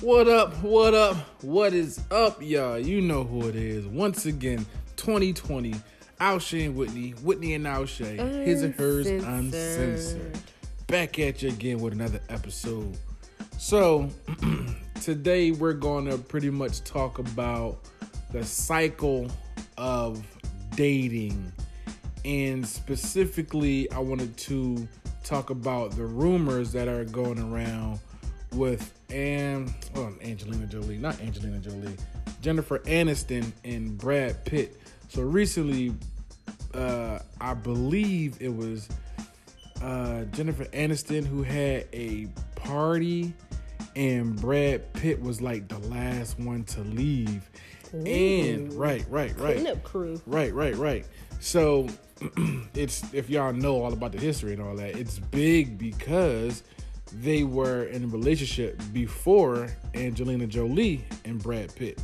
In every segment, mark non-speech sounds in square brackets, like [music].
What up? What up? What is up, y'all? You know who it is. Once again, 2020. Alshay and Whitney, Whitney and Alshay, his and hers Uncensored. uncensored. Back at you again with another episode. So, [clears throat] today we're going to pretty much talk about the cycle of dating. And specifically, I wanted to talk about the rumors that are going around with and oh, Angelina Jolie, not Angelina Jolie, Jennifer Aniston and Brad Pitt. So recently, uh, I believe it was uh, Jennifer Aniston who had a party, and Brad Pitt was like the last one to leave. And right, right, right. Cleanup crew. Right, right, right. So [clears throat] it's if y'all know all about the history and all that, it's big because they were in a relationship before Angelina Jolie and Brad Pitt.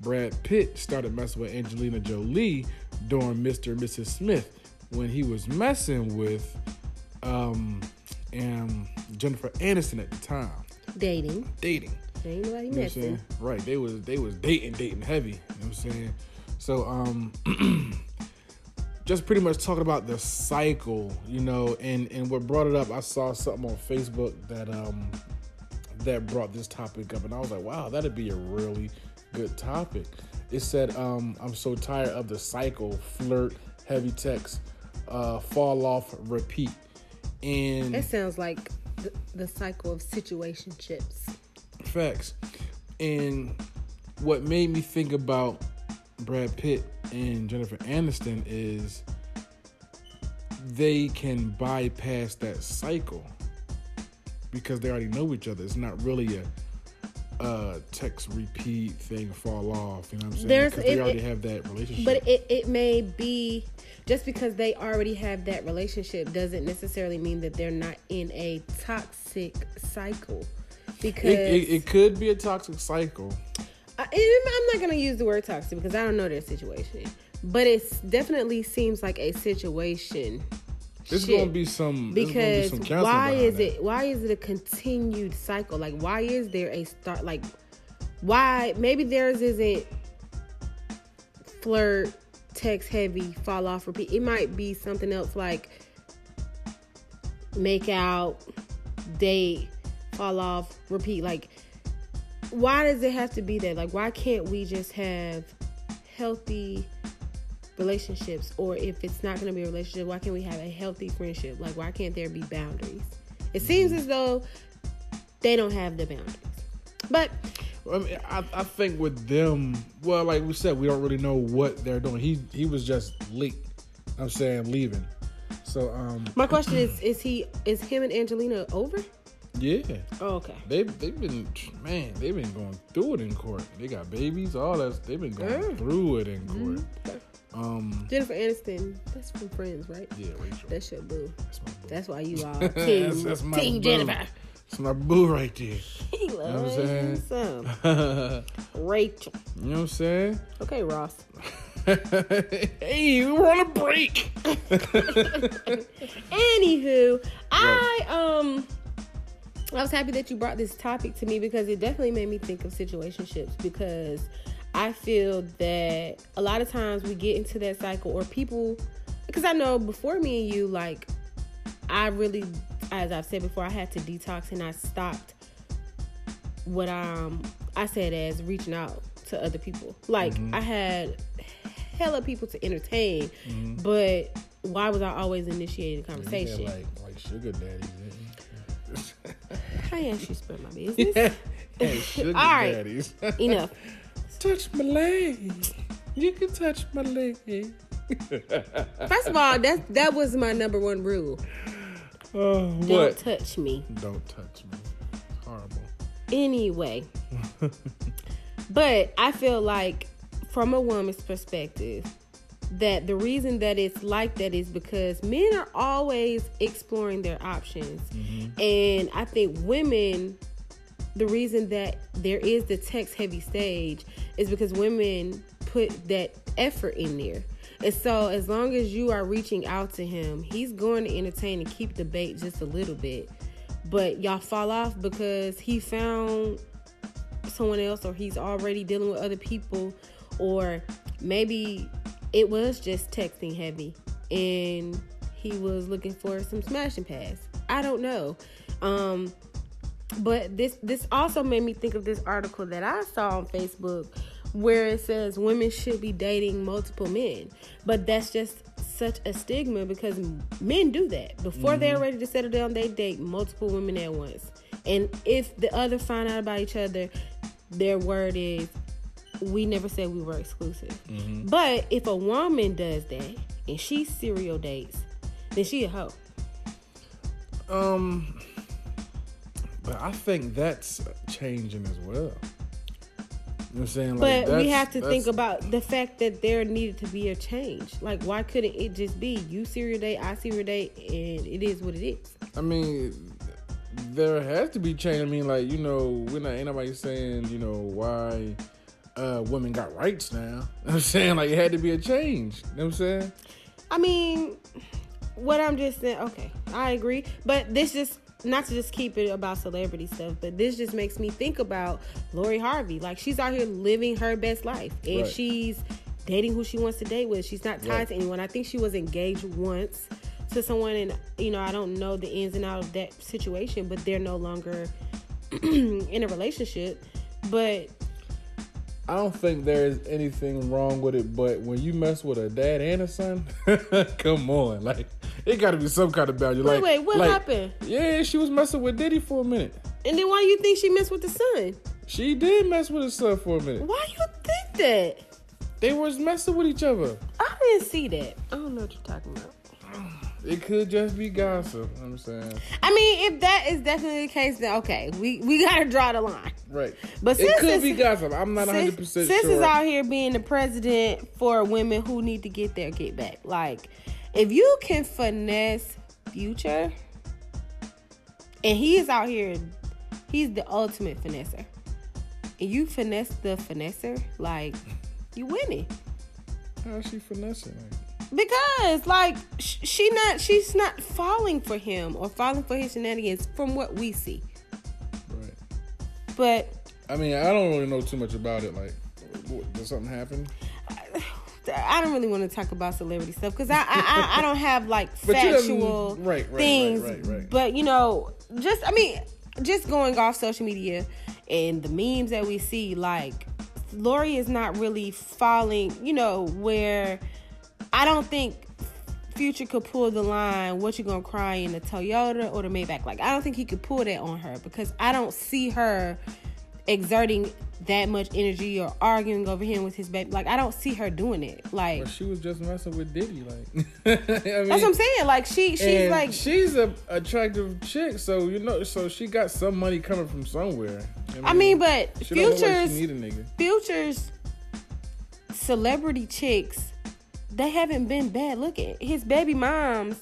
Brad Pitt started messing with Angelina Jolie during Mr. and Mrs. Smith when he was messing with um and Jennifer Aniston at the time, Dating. dating. Ain't nobody You know messing. Right. They was they was dating, dating heavy. You know what I'm saying? So um [clears throat] just pretty much talking about the cycle, you know, and and what brought it up, I saw something on Facebook that um that brought this topic up and I was like, wow, that'd be a really good topic. It said, um, I'm so tired of the cycle, flirt, heavy text, uh, fall off, repeat. And That sounds like the, cycle of situationships. Facts. And what made me think about Brad Pitt and Jennifer Aniston is they can bypass that cycle because they already know each other. It's not really a uh text repeat thing fall off, you know what I'm saying? There's- because they it- already it- have that relationship. But it, it may be just because they already have that relationship doesn't necessarily mean that they're not in a toxic cycle. Because it, it, it could be a toxic cycle. I, I'm not going to use the word toxic because I don't know their situation. But it definitely seems like a situation. Shit. gonna be some gonna be because some why is that. it why is it a continued cycle like why is there a start like why maybe theirs isn't flirt text heavy fall off repeat it might be something else like make out date fall off repeat like why does it have to be that like why can't we just have healthy relationships or if it's not going to be a relationship why can't we have a healthy friendship like why can't there be boundaries it seems as though they don't have the boundaries but I mean, I, I think with them, well, like we said, we don't really know what they're doing. He he was just late. I'm saying leaving. So um, my [clears throat] question is is he is him and angelina over yeah, oh, okay they they've been man, they've been going through it in court. They got babies, all that. They've been going Mm. through it in court. Okay. Um, jennifer aniston that's from friends right yeah, Rachel. that's your boo That's my boo. that's why you [laughs] all That's- team, that's my team boo. jennifer That's my boo right there. [laughs] he what I'm loves saying? some [laughs] you know what I'm saying? okay ross hey, we're on a break. Anywho, I um I was happy that you brought this topic to me because it definitely made me think of situationships because I feel that a lot of times we get into that cycle or people because I know before me and you like I really as I've said before I had to detox and I stopped what um I said as reaching out to other people. Like I had hella people to entertain, but why was I always initiating conversation? like like sugar daddies. I you spread my [laughs] business. hey, sugar All right. daddies. Enough. [laughs] touch my leg. You can touch my leg. First of all, that that was my number one rule. Oh, Don't what? touch me. Don't touch me. Horrible. Anyway. but I feel like from a woman's perspective that the reason that it's like that is because men are always exploring their options. Mm-hmm. And I think women the reason that there is the text heavy stage is because women put that effort in there. And so, as long as you are reaching out to him, he's going to entertain and keep the bait just a little bit. But y'all fall off because he found someone else, or he's already dealing with other people, or maybe it was just texting heavy and he was looking for some smashing pass. I don't know. Um, but this this also made me think of this article that I saw on Facebook where it says women should be dating multiple men. But that's just such a stigma because men do that. Before mm-hmm. they're ready to settle down, they date multiple women at once. And if the other find out about each other, their word is we never said we were exclusive. Mm-hmm. But if a woman does that and she serial dates, then she a hoe. Um but I think that's changing as well. You know what I'm saying? Like but we have to think about the fact that there needed to be a change. Like, why couldn't it just be you serial date, I serial date, and it is what it is? I mean, there has to be change. I mean, like you know, we're not ain't nobody saying you know why uh, women got rights now. [laughs] You know I'm saying like it had to be a change. You know what I'm saying? I mean, what I'm just saying. Okay, I agree, but this just not to just keep it about celebrity stuff, but this just makes me think about Lori Harvey. Like she's out here living her best life, and right. she's dating who she wants to date with. She's not tied right. to anyone. I think she was engaged once to someone, and you know I don't know the ins and outs of that situation, but they're no longer [clears throat] in a relationship. But I don't think there's anything wrong with it, but when you mess with a dad and a son, [laughs] come on, like it got to be some kind of boundary. Wait, like, wait, what like, happened? Yeah, she was messing with Diddy for a minute. And then why do you think she messed with the son? She did mess with his son for a minute. Why you think that? They was messing with each other. I didn't see that. I don't know what you're talking about. It could just be gossip. I'm saying. I mean, if that is definitely the case, then okay, we we gotta draw the line. Right. But it could be gossip. I'm not 100 percent sure. Sis is out here being the president for women who need to get their get back. Like, if you can finesse Future, and he is out here, he's the ultimate finesser. And you finesse the finesser, like you winning. How's she finessing? Because like she not she's not falling for him or falling for his shenanigans from what we see. Right. But I mean, I don't really know too much about it. Like, did something happen? I don't really want to talk about celebrity stuff because I, I I don't have like [laughs] factual right, right, things. Right, but you know, just I mean, just going off social media and the memes that we see, like Lori is not really falling. You know where I don't think Future could pull the line. What you gonna cry in the Toyota or the Maybach? Like I don't think he could pull that on her because I don't see her exerting that much energy or arguing over him with his baby. Like I don't see her doing it. Like she was just messing with Diddy. Like [laughs] I mean, that's what I'm saying. Like she she's like she's a attractive chick, so you know, so she got some money coming from somewhere. I mean, I mean but futures futures celebrity chicks, they haven't been bad looking. His baby moms,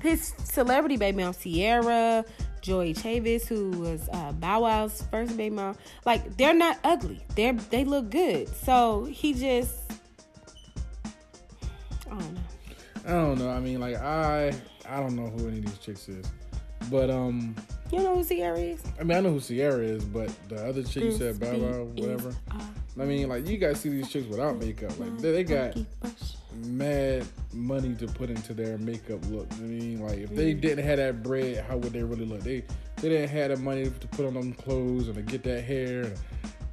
his celebrity baby mom, Ciara, Joie Chavis, who was uh, Bow Wow's first baby mom. Like they're not ugly. They're they look good. So he just I don't know. I don't know. I mean, like I I don't know who any of these chicks is, but um. You know who Ciara is? I mean, I know who Ciara is, but the other chick you said Bow Wow, whatever. I mean, like you guys see these chicks without makeup. Like they, they got mad money to put into their makeup look. I mean, like if they mm. didn't have that bread, how would they really look? They they didn't have the money to put on them clothes and to get that hair.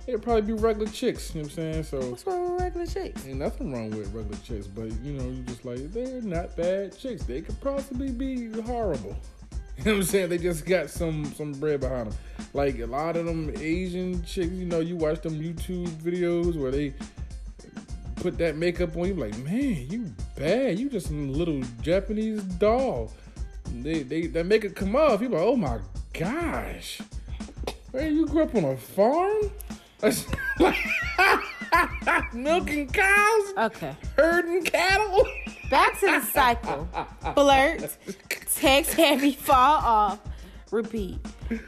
They'd probably be regular chicks. You know what I'm saying? So what's wrong with regular chicks? Ain't nothing wrong with regular chicks, but you know, you just like they're not bad chicks. They could possibly be horrible. [laughs] You know what I'm saying? They just got some some bread behind them. Like a lot of them Asian chicks, you know, you watch them YouTube videos where they put that makeup on you, like, man, you bad. You just a little Japanese doll. They they that makeup come off. You like, oh my gosh. Man, you grew up on a farm? [laughs] Milking cows? Okay. Herding cattle? Back to the cycle. Flirt, text heavy, fall off, repeat.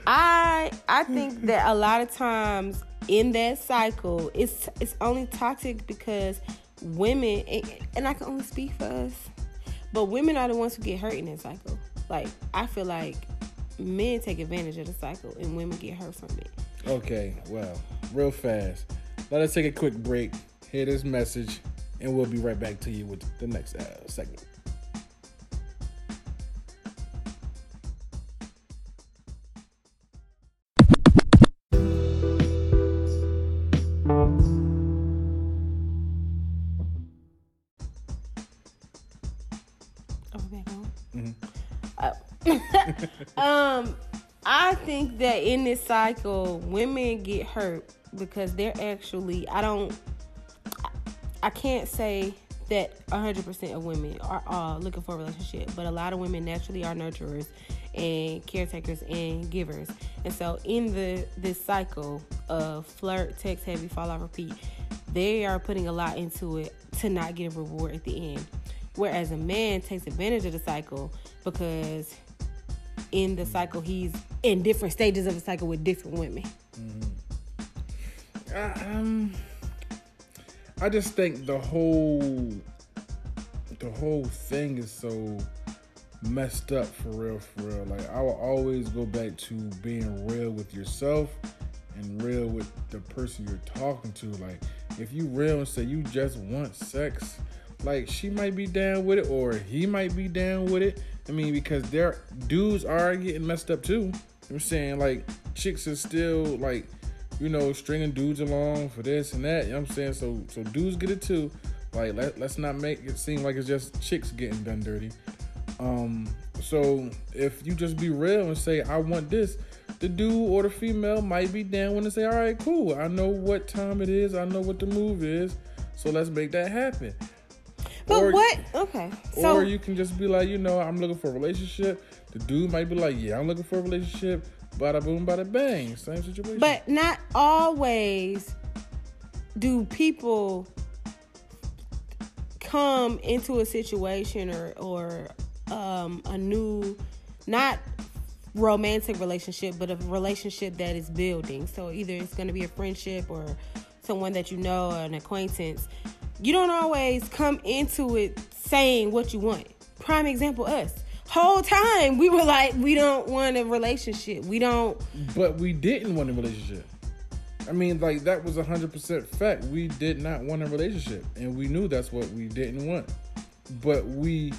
I I think that a lot of times in that cycle, it's it's only toxic because women and I can only speak for us, but women are the ones who get hurt in that cycle. Like I feel like men take advantage of the cycle and women get hurt from it. Okay, well, real fast. Let us take a quick break, hear this message, and we'll be right back to you with the next uh, segment. Think that in this cycle, women get hurt because they're actually. I don't. I can't say that 100% of women are uh, looking for a relationship, but a lot of women naturally are nurturers and caretakers and givers. And so in the this cycle of flirt, text heavy, fall off, repeat, they are putting a lot into it to not get a reward at the end. Whereas a man takes advantage of the cycle because in the cycle he's in different stages of the cycle with different women. Mm-hmm. Uh, um, I just think the whole the whole thing is so messed up for real, for real. Like I will always go back to being real with yourself and real with the person you're talking to. Like if you real and say you just want sex, like she might be down with it or he might be down with it. I mean, because their dudes are getting messed up too. I'm saying like chicks are still like, you know, stringing dudes along for this and that. You know what I'm saying? So so dudes get it too. Like let, let's not make it seem like it's just chicks getting done dirty. Um, so if you just be real and say I want this, the dude or the female might be down when they say, all right, cool. I know what time it is. I know what the move is. So let's make that happen. But or, what? Okay. So, or you can just be like, you know, I'm looking for a relationship. The dude might be like, yeah, I'm looking for a relationship. Bada boom, bada bang. Same situation. But not always do people come into a situation or or um, a new, not romantic relationship, but a relationship that is building. So either it's going to be a friendship or someone that you know, an acquaintance you don't always come into it saying what you want. Prime example, us. Whole time we were like, we don't want a relationship. We don't. But we didn't want a relationship. I mean, like that was hundred percent fact. We did not want a relationship, and we knew that's what we didn't want. But we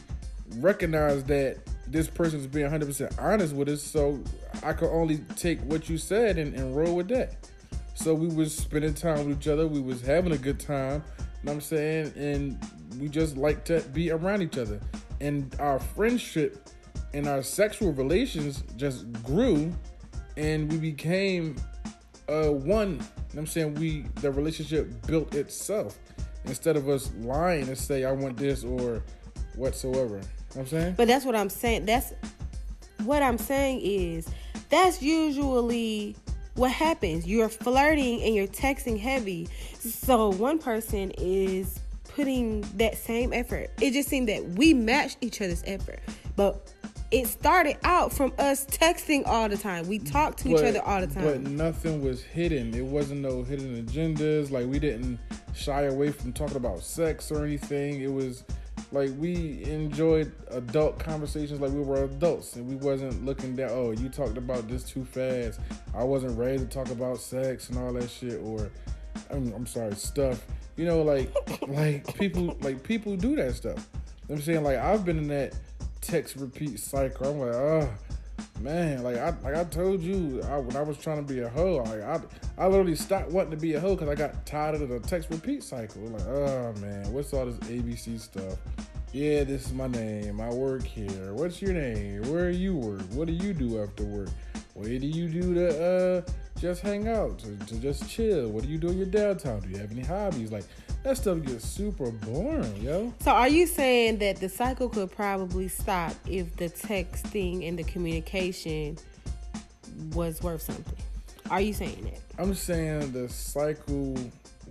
recognized that this person's being hundred percent honest with us, so I could only take what you said and, and roll with that. So we was spending time with each other. We was having a good time know what I'm saying? And we just like to be around each other. And our friendship and our sexual relations just grew and we became uh one. You know what I'm saying? We the relationship built itself instead of us lying and say I want this or whatsoever. You know what I'm saying? But that's what I'm saying. That's what I'm saying is that's usually what happens? You're flirting and you're texting heavy. So one person is putting that same effort. It just seemed that we matched each other's effort. But it started out from us texting all the time. We talked to but, each other all the time. But nothing was hidden. It wasn't no hidden agendas. Like we didn't shy away from talking about sex or anything. It was like we enjoyed adult conversations like we were adults and we wasn't looking down oh you talked about this too fast. I wasn't ready to talk about sex and all that shit or i'm, I'm sorry stuff. You know like [laughs] like people like people do that stuff. I'm saying? Like i've been in that text repeat cycle. I'm like oh man, like I like I told you, I, when I was trying to be a hoe, like I I literally stopped wanting to be a hoe because I got tired of the text repeat cycle. Like, oh man, what's all this ABC stuff? Yeah, this is my name. I work here. What's your name? Where you work? What do you do after work? What do you do to uh just hang out, to, to just chill? What do you do in your downtime? Do you have any hobbies? Like that stuff gets super boring, yo. So are you saying that the cycle could probably stop if the texting and the communication was worth something? Are you saying that? I'm saying the cycle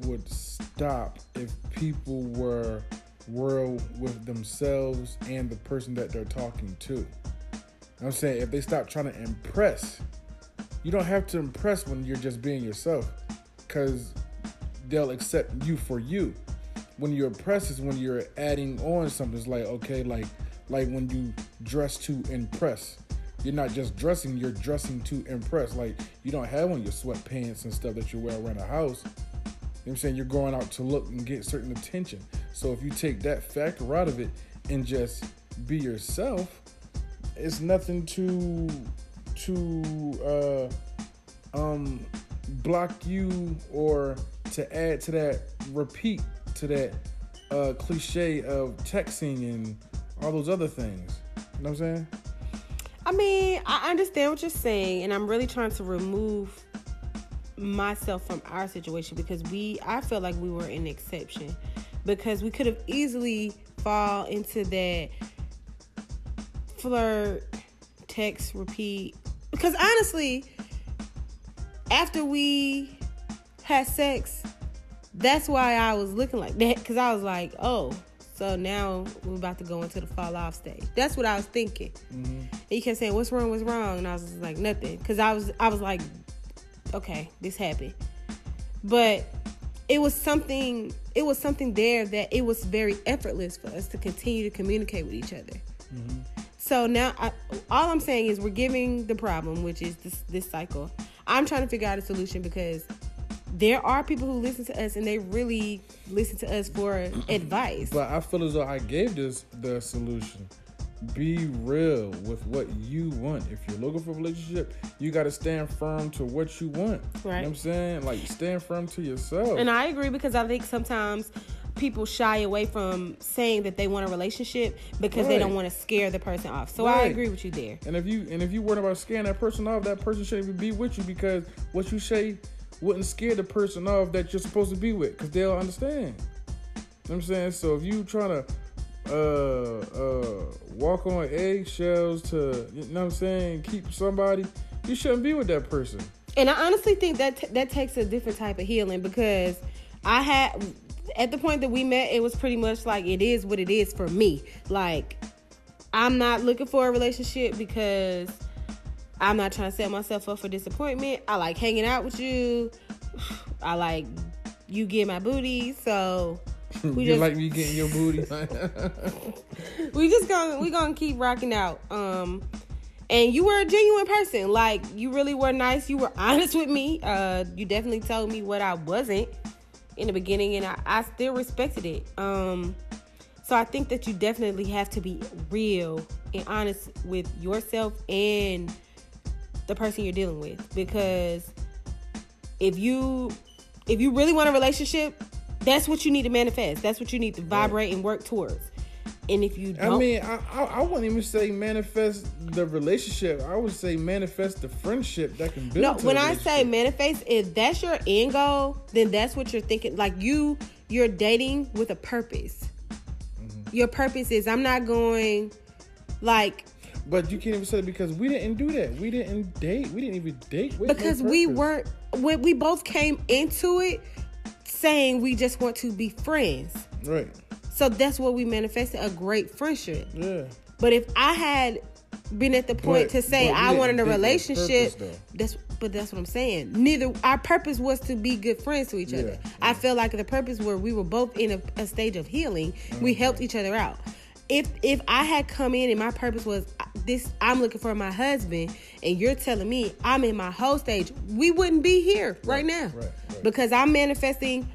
would stop if people were real with themselves and the person that they're talking to. I'm saying if they stop trying to impress you don't have to impress when you're just being yourself, because they'll accept you for you. When you're impressed is when you're adding on something. It's like okay, like like when you dress to impress. You're not just dressing, you're dressing to impress. Like you don't have on your sweatpants and stuff that you wear around the house. You know what I'm saying? You're going out to look and get certain attention. So if you take that factor out of it and just be yourself, it's nothing to to uh um block you or to add to that repeat to that uh cliche of texting and all those other things. You know what I'm saying? I mean, I understand what you're saying, and I'm really trying to remove myself from our situation because we, I feel like we were an exception because we could have easily fall into that flirt, text, repeat. Because honestly, after we had sex, that's why I was looking like that because I was like, oh, so now we're about to go into the fall off stage. That's what I was thinking. Mm-hmm. And you kept saying, "What's wrong? What's wrong?" And I was like, "Nothing," because I was I was like, "Okay, this happened," but it was something. It was something there that it was very effortless for us to continue to communicate with each other. Mm-hmm. So now, I, all I'm saying is we're giving the problem, which is this this cycle. I'm trying to figure out a solution because there are people who listen to us and they really listen to us for [clears throat] advice. But I feel as though I gave this the solution. Be real with what you want. If you're looking for a relationship, you got to stand firm to what you want. Right. You know what I'm saying? Like, stand firm to yourself. And I agree because I think sometimes people shy away from saying that they want a relationship because right. they don't want to scare the person off. So right. I agree with you there. And if you and if you worry about scaring that person off, that person shouldn't even be with you because what you say wouldn't scare the person off that you're supposed to be with because they'll understand. You know I'm saying? So if you trying to uh uh walk on eggshells to you know what I'm saying, keep somebody, you shouldn't be with that person. And I honestly think that t- that takes a different type of healing because I had at the point that we met, it was pretty much like it is what it is for me. Like I'm not looking for a relationship because I'm not trying to set myself up for disappointment. I like hanging out with you. I like you get my booty, so [laughs] we just like me getting your booty. [laughs] [laughs] we just gonna we gonna keep rocking out. Um, and you were a genuine person. Like you really were nice. You were honest with me. Uh, you definitely told me what I wasn't in the beginning, and I, I still respected it. Um, so I think that you definitely have to be real and honest with yourself and the person you're dealing with because if you if you really want a relationship that's what you need to manifest that's what you need to vibrate right. and work towards and if you don't, I mean, I, I, I wouldn't even say manifest the relationship. I would say manifest the friendship that can build. No, when I say manifest, if that's your end goal, then that's what you're thinking. Like you, you're dating with a purpose. Mm-hmm. Your purpose is I'm not going like but you can't even say because we didn't do that. We didn't date. We didn't even date. because we weren't. When we both came into it saying we just want to be friends. Right. So that's what we manifested a great friendship. Yeah. But if I had been at the point but, to say I wanted a relationship, purpose, that's but that's what I'm saying. Neither our purpose was to be good friends to each yeah, other. Yeah. I feel like the purpose where we were both in a, a stage of healing, mm-hmm. we helped each other out if if I had come in and my purpose was this, I'm looking for my husband, and you're telling me I'm in my whole stage, we wouldn't be here right, right now right, right. because I'm manifesting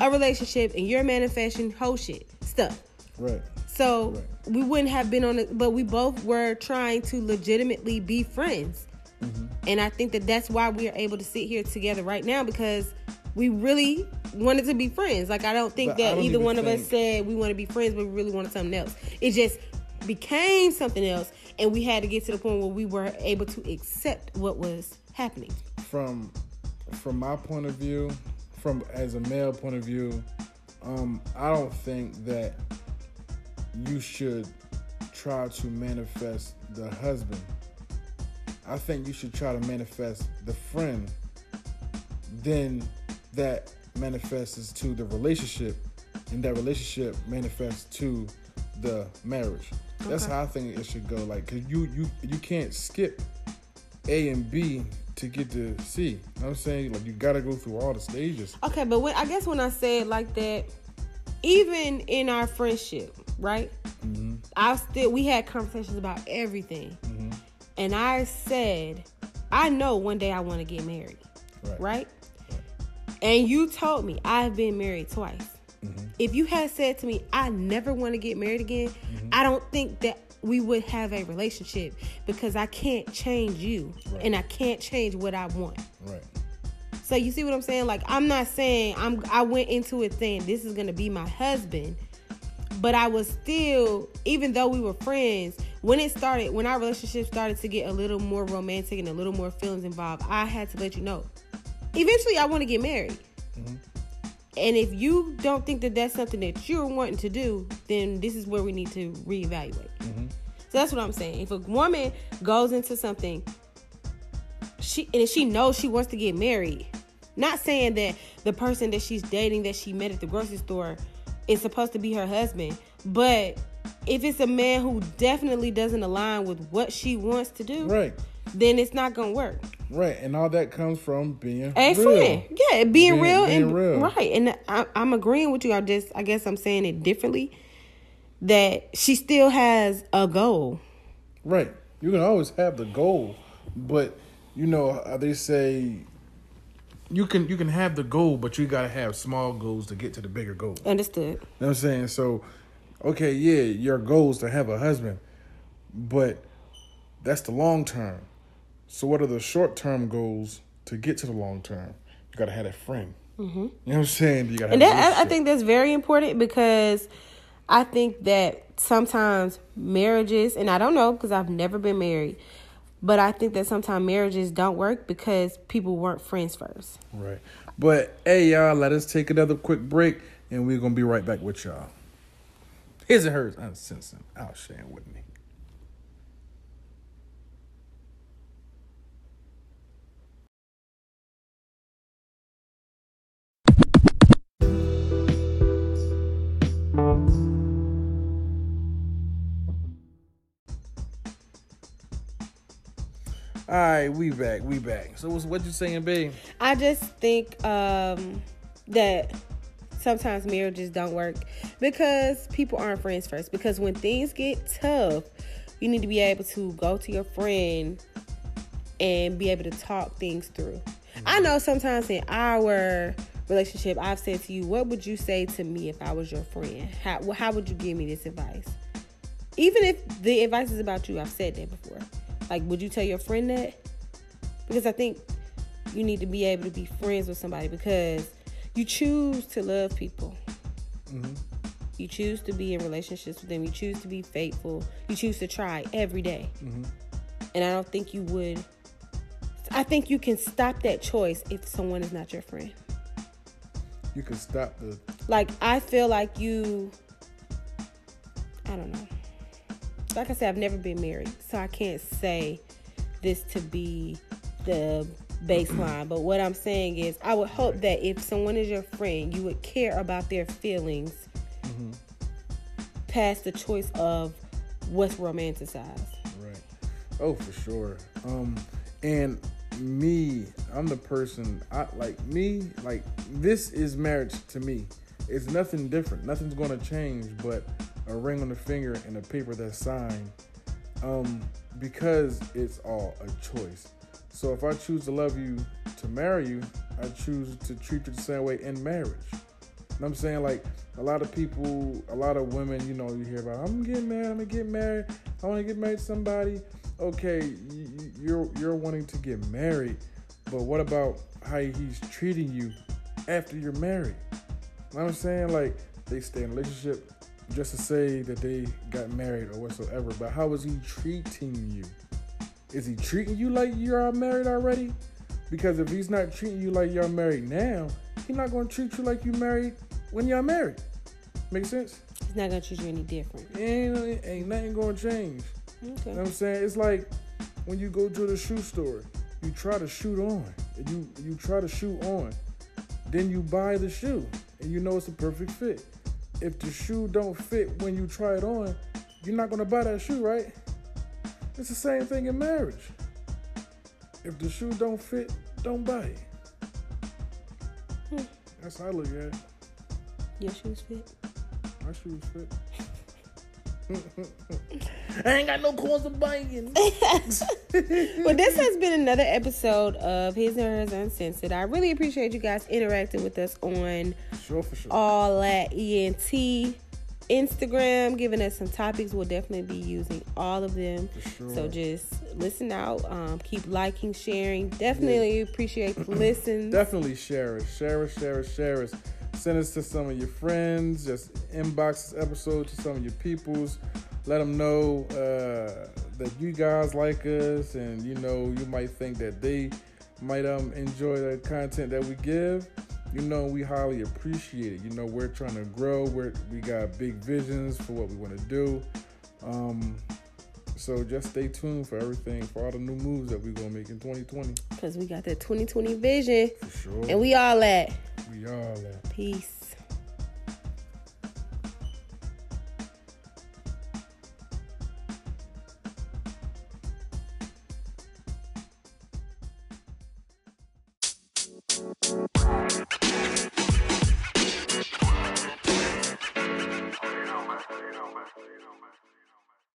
a relationship and you're manifesting whole shit stuff. Right. So we wouldn't have been on it, but we both were trying to legitimately be friends. Mm-hmm. And I think that that's why we are able to sit here together right now because we really wanted to be friends. Like I don't think but that don't either one think... of us said we want to be friends, but we really wanted something else. It just became something else, and we had to get to the point where we were able to accept what was happening. From from my point of view, from as a male point of view, um, I don't think that you should try to manifest the husband. I think you should try to manifest the friend. Then that manifests to the relationship, and that relationship manifests to the marriage. That's how I think it should go. Like, cause you you you can't skip A and B to get to see. You know what I'm saying like you gotta go through all the stages. Okay, but when I guess when I say it like that, even in our friendship, right? Mm-hmm. I still we had conversations about everything, mm-hmm. and I said, I know one day I want to get married, right. right? And you told me I've been married twice. Mm-hmm. If you had said to me, I never want to get married again, mm-hmm. I don't think that we would have a relationship because I can't change you right. and I can't change what I want. Right. So you see what I'm saying? Like I'm not saying I'm I went into it saying this is gonna be my husband, but I was still, even though we were friends, when it started, when our relationship started to get a little more romantic and a little more feelings involved, I had to let you know. Eventually, I want to get married. Mm-hmm. And if you don't think that that's something that you're wanting to do, then this is where we need to reevaluate. Mm-hmm. So that's what I'm saying. If a woman goes into something, she and she knows she wants to get married, not saying that the person that she's dating that she met at the grocery store is supposed to be her husband, but if it's a man who definitely doesn't align with what she wants to do, right, then it's not gonna work. Right, and all that comes from being a real. friend. Yeah, being, being real being and real. right. And I, I'm agreeing with you. I just, I guess, I'm saying it differently. That she still has a goal. Right. You can always have the goal, but you know they say you can you can have the goal, but you gotta have small goals to get to the bigger goal. Understood. You know what I'm saying? So, okay, yeah, your goal is to have a husband, but that's the long term. So, what are the short term goals to get to the long term? You gotta have a friend. Mm-hmm. You know what I'm saying? You gotta. And that, I think that's very important because I think that sometimes marriages, and I don't know because I've never been married, but I think that sometimes marriages don't work because people weren't friends first. Right. But hey, y'all, let us take another quick break and we're going to be right back with y'all. His and hers uncensored. I'll share with me. All right, we back, we back. So what's what you saying, babe? I just think um, that sometimes marriages don't work because people aren't friends first. Because when things get tough, you need to be able to go to your friend and be able to talk things through. Mm-hmm. I know sometimes in our relationship, I've said to you, "What would you say to me if I was your friend? How how would you give me this advice?" Even if the advice is about you, I've said that before. Like, would you tell your friend that? Because I think you need to be able to be friends with somebody because you choose to love people. Mm-hmm. You choose to be in relationships with them. You choose to be faithful. You choose to try every day. Mm-hmm. And I don't think you would. I think you can stop that choice if someone is not your friend. You can stop the. Like, I feel like you. I don't know like I said, I've never been married, so I can't say this to be the baseline. but what I'm saying is, I would hope that if someone is your friend, you would care about their feelings mm-hmm. past the choice of what's romanticized. Right. Oh, for sure. Um, and me, I'm the person. I like me. Like this is marriage to me. It's nothing different. Nothing's going to change, but a ring on the finger and a paper that's signed um, because it's all a choice. So if I choose to love you, to marry you, I choose to treat you the same way in marriage. Know I'm saying? Like a lot of people, a lot of women, you know, you hear about, I'm getting married, I'm gonna get married, I wanna get married to somebody. Okay, you're you're wanting to get married, but what about how he's treating you after you're married? You know what I'm saying? Like they stay in relationship just to say that they got married or whatsoever, but how is he treating you? Is he treating you like you're married already? Because if he's not treating you like you're married now, he's not going to treat you like you married when you're married. Make sense? He's not going to treat you any different. Ain't, ain't nothing going to change. Okay. You know what I'm saying? It's like when you go to the shoe store, you try to shoot on. You you try to shoot on. Then you buy the shoe and you know it's a perfect fit if the shoe don't fit when you try it on, you're not gonna buy that shoe, right? It's the same thing in marriage. If the shoe don't fit, don't buy it. Hmm. That's how I look at it. Your shoes fit. My shoes fit. I ain't got no cause of buying. [laughs] well, this has been another episode of His and Hers Uncensored. I really appreciate you guys interacting with us on Sure, for sure. all at ENT Instagram, giving us some topics. We'll definitely be using all of them. Sure. So just listen out. Um, keep liking, sharing. Definitely appreciate the [clears throat] listens. Definitely share it. Share it, share it, share it. Send us to some of your friends. Just inbox this episode to some of your peoples. Let them know uh, that you guys like us, and you know you might think that they might um enjoy the content that we give. You know we highly appreciate it. You know we're trying to grow. We're we got big visions for what we want to do. Um, so just stay tuned for everything for all the new moves that we're gonna make in 2020 Because we got that 2020 vision. for sure. And we all at we all at. peace.